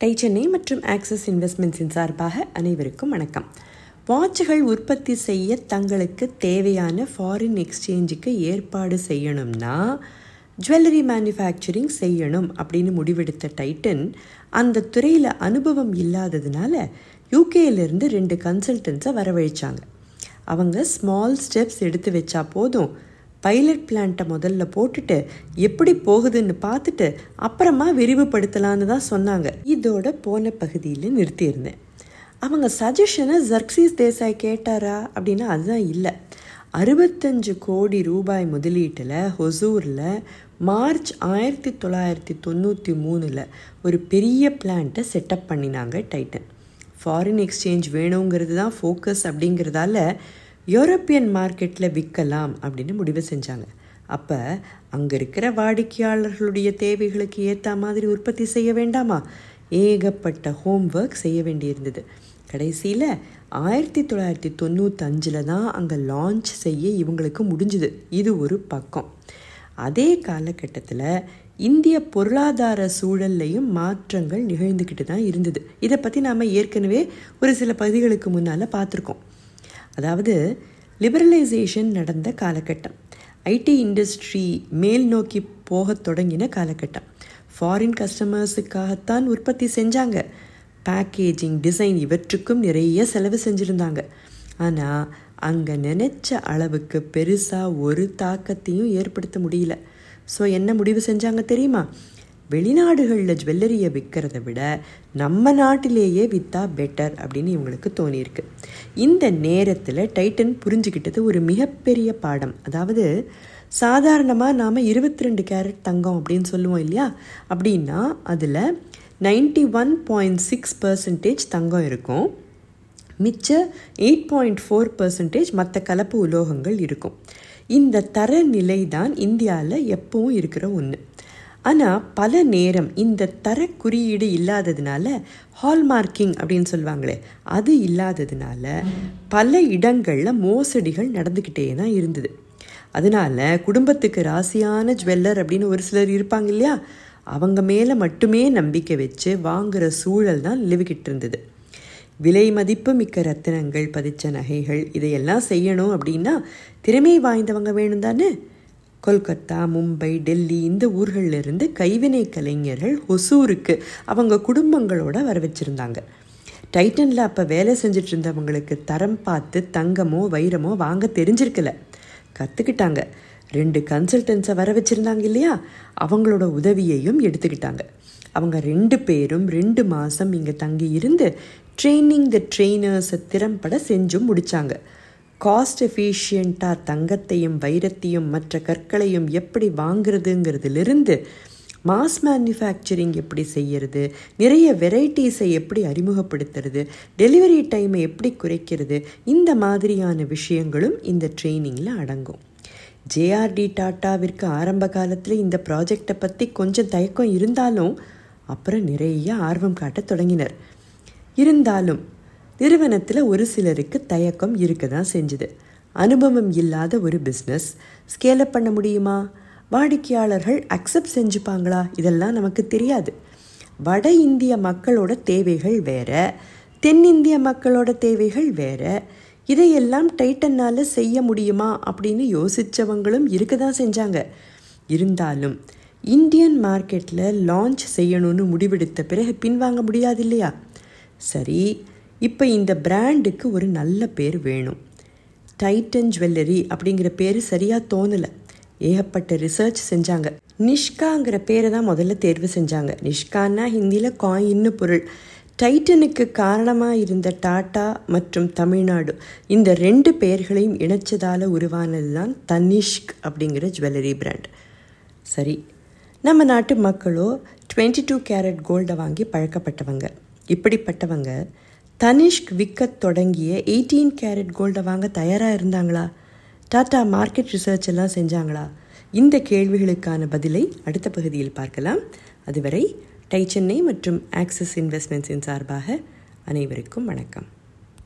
Tie Chennai மற்றும் axis இன்வெஸ்ட்மெண்ட்ஸின் சார்பாக அனைவருக்கும் வணக்கம். வாட்சுகள் உற்பத்தி செய்ய தங்களுக்கு தேவையான ஃபாரின் எக்ஸ்சேஞ்சுக்கு ஏற்பாடு செய்யணும்னா ஜுவல்லரி மேனுஃபேக்சரிங் செய்யணும் அப்படின்னு முடிவெடுத்த டைட்டன் அந்த துறையில் அனுபவம் இல்லாததுனால யூகேலேருந்து ரெண்டு கன்சல்டன்ஸை வரவழைச்சாங்க. அவங்க ஸ்மால் ஸ்டெப்ஸ் எடுத்து வச்சா போதும். பைலட் பிளான்ட்டை முதல்ல போட்டுட்டு எப்படி போகுதுன்னு பார்த்துட்டு அப்புறமா விரிவுபடுத்தலான்னு தான் சொன்னாங்க. இதோட போன பகுதியில் நிறுத்தியிருந்தேன். அவங்க சஜஷனை ஜர்க்சிஸ் தேசாய் கேட்டாரா அப்படின்னா அதுதான் இல்லை. அறுபத்தஞ்சு கோடி ரூபாய் முதலீட்டில் ஹொசூரில் மார்ச் ஆயிரத்தி தொள்ளாயிரத்தி தொண்ணூற்றி மூணில் ஒரு பெரிய பிளான்ட்டை செட்டப் பண்ணினாங்க டைட்டன் ஃபாரின் எக்ஸ்சேஞ்ச் வேணுங்கிறது தான் ஃபோக்கஸ் அப்படிங்கிறதால யூரோப்பியன் மார்க்கெட்டில் விற்கலாம் அப்படின்னு முடிவு செஞ்சாங்க. அப்போ அங்கே இருக்கிற வாடிக்கையாளர்களுடைய தேவைகளுக்கு ஏற்ற மாதிரி உற்பத்தி செய்ய வேண்டாமா? ஏகப்பட்ட ஹோம்ஒர்க் செய்ய வேண்டியிருந்தது. கடைசியில் ஆயிரத்தி தொள்ளாயிரத்தி தொண்ணூத்தஞ்சில் தான் அங்கே லான்ச் செய்ய இவங்களுக்கு முடிஞ்சுது. இது ஒரு பக்கம். அதே காலகட்டத்தில் இந்திய பொருளாதார சூழல்லையும் மாற்றங்கள் நிகழ்ந்துக்கிட்டு தான் இருந்தது. இதை பற்றி நாம் ஏற்கனவே ஒரு சில பகுதிகளுக்கு முன்னால் பார்த்துருக்கோம். அதாவது லிபரலைசேஷன் நடந்த காலகட்டம். ஐடி இண்டஸ்ட்ரி மேல் நோக்கி போக தொடங்கின காலகட்டம். ஃபாரின் கஸ்டமர்ஸுக்காகத்தான் உற்பத்தி செஞ்சாங்க. பேக்கேஜிங் டிசைன் இவற்றுக்கும் நிறைய செலவு செஞ்சுருந்தாங்க. ஆனால் அங்கே நினச்ச அளவுக்கு பெருசாக ஒரு தாக்கத்தையும் ஏற்படுத்த முடியல. ஸோ என்ன முடிவு செஞ்சாங்க தெரியுமா? வெளிநாடுகளில் ஜுவல்லரியை விற்கிறத விட நம்ம நாட்டிலேயே விற்றா பெட்டர் அப்படின்னு இவங்களுக்கு தோணியிருக்கு. இந்த நேரத்தில் டைட்டன் புரிஞ்சுக்கிட்டது ஒரு மிகப்பெரிய பாடம். அதாவது சாதாரணமாக நாம் இருபத்தி ரெண்டு கேரட் தங்கம் அப்படின்னு சொல்லுவோம் இல்லையா? அப்படின்னா அதில் ninety one point six percentage தங்கம் இருக்கும். மிச்ச எயிட் பாயிண்ட் ஃபோர் பர்சன்டேஜ் மற்ற கலப்பு உலோகங்கள் இருக்கும். இந்த தரநிலை தான் இந்தியாவில் எப்பவும் இருக்கிற ஒன்று ஆனால் பல நேரம் இந்த தர குறியீடு இல்லாததுனால ஹால்மார்க்கிங் அப்படின்னு சொல்லுவாங்களே அது இல்லாததுனால பல இடங்களில் மோசடிகள் நடந்துக்கிட்டே தான் இருந்தது. அதனால குடும்பத்துக்கு ராசியான ஜுவல்லர் அப்படின்னு ஒரு சிலர் இருப்பாங்க இல்லையா? அவங்க மேலே மட்டுமே நம்பிக்கை வச்சு வாங்குகிற சூழல் தான் நிலவிக்கிட்டு இருந்தது. விலை மதிப்பு மிக்க ரத்தினங்கள் பதிச்ச நகைகள் இதையெல்லாம் செய்யணும் அப்படின்னா திறமை வாய்ந்தவங்க வேணும் தானே? கொல்கத்தா மும்பை டெல்லி இந்த ஊர்களிலிருந்து கைவினை கலைஞர்கள் ஒசூருக்கு அவங்க குடும்பங்களோட வர வச்சுருந்தாங்க. டைட்டனில் அப்போ வேலை செஞ்சுட்டு இருந்தவங்களுக்கு தரம் பார்த்து தங்கமோ வைரமோ வாங்க தெரிஞ்சிருக்கல. கற்றுக்கிட்டாங்க ரெண்டு கன்சல்டன்ஸை வர வச்சுருந்தாங்க இல்லையா? அவங்களோட உதவியையும் எடுத்துக்கிட்டாங்க. அவங்க ரெண்டு பேரும் ரெண்டு மாதம் இங்கே தங்கி இருந்து ட்ரெயினிங் த ட்ரெயினர்ஸை திறம்பட செஞ்சும் முடித்தாங்க காஸ்ட் எஃபிஷியண்ட்டாக தங்கத்தையும் வைரத்தையும் மற்ற கற்களையும் எப்படி வாங்குறதுங்கிறதுலேருந்து மாஸ் மேனுஃபேக்சரிங் எப்படி செய்கிறது நிறைய வெரைட்டிஸை எப்படி அறிமுகப்படுத்துறது டெலிவரி டைமை எப்படி குறைக்கிறது இந்த மாதிரியான விஷயங்களும் இந்த ட்ரெயினிங்கில் அடங்கும். ஜேஆர்டி டாட்டாவிற்கு ஆரம்ப காலத்தில் இந்த ப்ராஜெக்டை பற்றி கொஞ்சம் தயக்கம் இருந்தாலும் அப்புறம் நிறைய ஆர்வம் காட்ட தொடங்கினர். இருந்தாலும் நிறுவனத்தில் ஒரு சிலருக்கு தயக்கம் இருக்க தான் செஞ்சுது. அனுபவம் இல்லாத ஒரு பிஸ்னஸ் ஸ்கேலப் பண்ண முடியுமா? வாடிக்கையாளர்கள் அக்செப்ட் செஞ்சுப்பாங்களா? இதெல்லாம் நமக்கு தெரியாது. வட இந்திய மக்களோட தேவைகள் வேற. தென்னிந்திய மக்களோட தேவைகள் வேற. இதையெல்லாம் டைட்டனால் செய்ய முடியுமா? அப்படின்னு யோசித்தவங்களும் இருக்க தான் செஞ்சாங்க. இருந்தாலும் இந்தியன் மார்க்கெட்டில் லான்ச் செய்யணும்னு முடிவெடுத்த பிறகு பின்வாங்க முடியாது இல்லையா? சரி இப்போ இந்த பிராண்டுக்கு ஒரு நல்ல பேர் வேணும். டைட்டன் ஜுவல்லரி அப்படிங்கிற பேர் சரியாக தோணலை. ஏகப்பட்ட ரிசர்ச் செஞ்சாங்க. நிஷ்காங்கிற பேரை தான் முதல்ல தேர்வு செஞ்சாங்க. நிஷ்கான்னா ஹிந்தியில் காயின்னு பொருள். டைட்டனுக்கு காரணமாக இருந்த டாட்டா மற்றும் தமிழ்நாடு. இந்த ரெண்டு பெயர்களையும் இணைச்சதால் உருவானது தான் தனிஷ்க் அப்படிங்கிற ஜுவல்லரி பிராண்ட் சரி நம்ம நாட்டு மக்களோ டுவெண்ட்டி டூ கேரட் கோல்டை வாங்கி பழக்கப்பட்டவங்க. இப்படிப்பட்டவங்க தனிஷ்க் விற்க தொடங்கிய எயிட்டீன் கேரட் கோல்டை வாங்க தயாராக இருந்தாங்களா? டாடா மார்க்கெட் ரிசர்ச் எல்லாம் செஞ்சாங்களா? இந்த கேள்விகளுக்கான பதிலை அடுத்த பகுதியில் பார்க்கலாம். அதுவரை டை சென்னை மற்றும் ஆக்சிஸ் இன்வெஸ்ட்மெண்ட்ஸின் சார்பாக அனைவருக்கும் வணக்கம்.